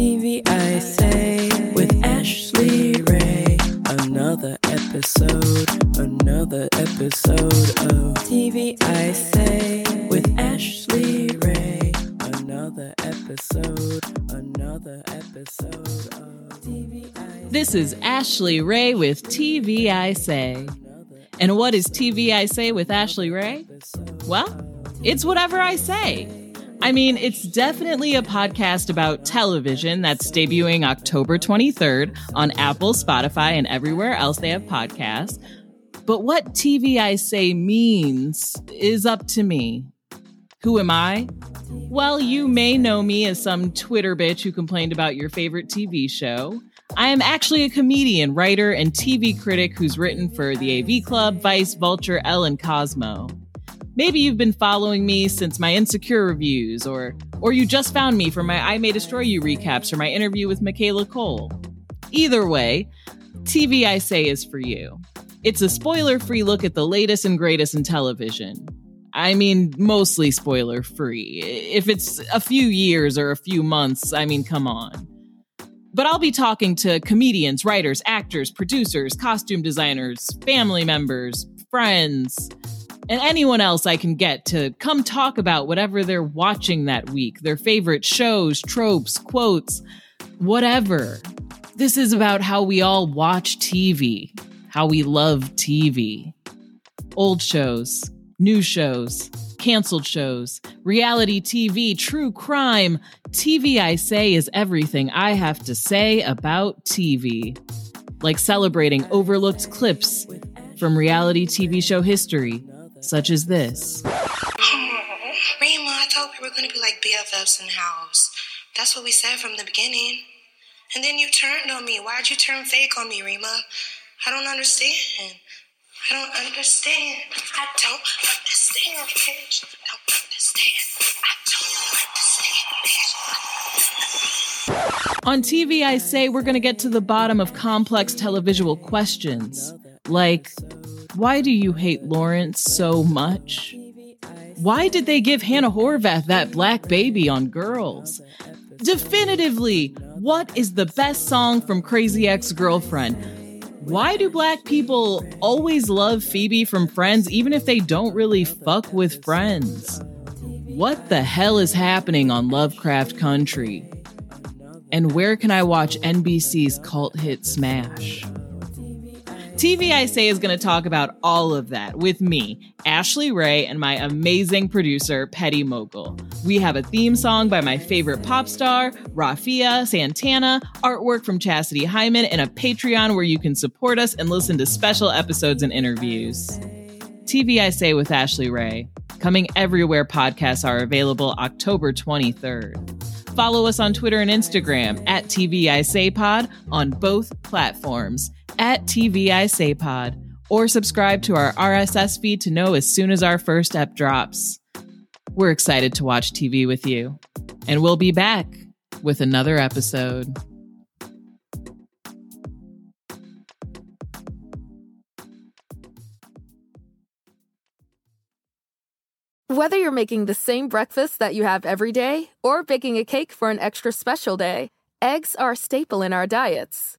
TV I say with Ashley Ray. Another episode, another episode of TV I say with Ashley Ray. Another episode, another episode of TV This is Ashley Ray with TV I Say. And what is TV I Say with Ashley Ray? Well, it's whatever I say. I mean, it's definitely a podcast about television that's debuting October 23rd on Apple, Spotify, and everywhere else they have podcasts. But what TV I Say means is up to me. Who am I? Well, you may know me as some Twitter bitch who complained about your favorite TV show. I am actually a comedian, writer, and TV critic who's written for the AV Club, Vice, Vulture, Elle, and Cosmo. Maybe you've been following me since my insecure reviews, or or you just found me from my I May Destroy You recaps or my interview with Michaela Coel. Either way, TV I Say is for you. It's a spoiler-free look at the latest and greatest in television. I mean, mostly spoiler free. If it's a few years or a few months, I mean, come on. But I'll be talking to comedians, writers, actors, producers, costume designers, family members, friends, and anyone else I can get to come talk about whatever they're watching that week, their favorite shows, tropes, quotes, whatever. This is about how we all watch TV, how we love TV. Old shows, new shows, canceled shows, reality TV, true crime. TV, I say, is everything I have to say about TV. Like celebrating overlooked clips from reality TV show history, such as this. Oh, Rima, I told you we are going to be like BFFs in the house. That's what we said from the beginning. And then you turned on me. Why'd you turn fake on me, Rima? I don't understand. I don't understand. I don't understand, bitch. I don't understand. I don't understand, bitch. On TV, I say we're going to get to the bottom of complex televisual questions. Like, why do you hate Lawrence so much? Why did they give Hannah Horvath that black baby on Girls? Definitively, what is the best song from Crazy Ex Girlfriend? Why do black people always love Phoebe from Friends even if they don't really fuck with Friends? What the hell is happening on Lovecraft Country? And where can I watch NBC's cult hit Smash? TV I Say is going to talk about all of that with me, Ashley Ray, and my amazing producer, Petty Mogul. We have a theme song by my favorite pop star, Rafia Santana, artwork from Chastity Hyman, and a Patreon where you can support us and listen to special episodes and interviews. TV I Say with Ashley Ray, coming everywhere podcasts are available October 23rd. Follow us on Twitter and Instagram at TV I Say Pod on both platforms at TVI Say Pod, or subscribe to our RSS feed to know as soon as our first ep drops. We're excited to watch TV with you, and we'll be back with another episode. Whether you're making the same breakfast that you have every day or baking a cake for an extra special day, eggs are a staple in our diets.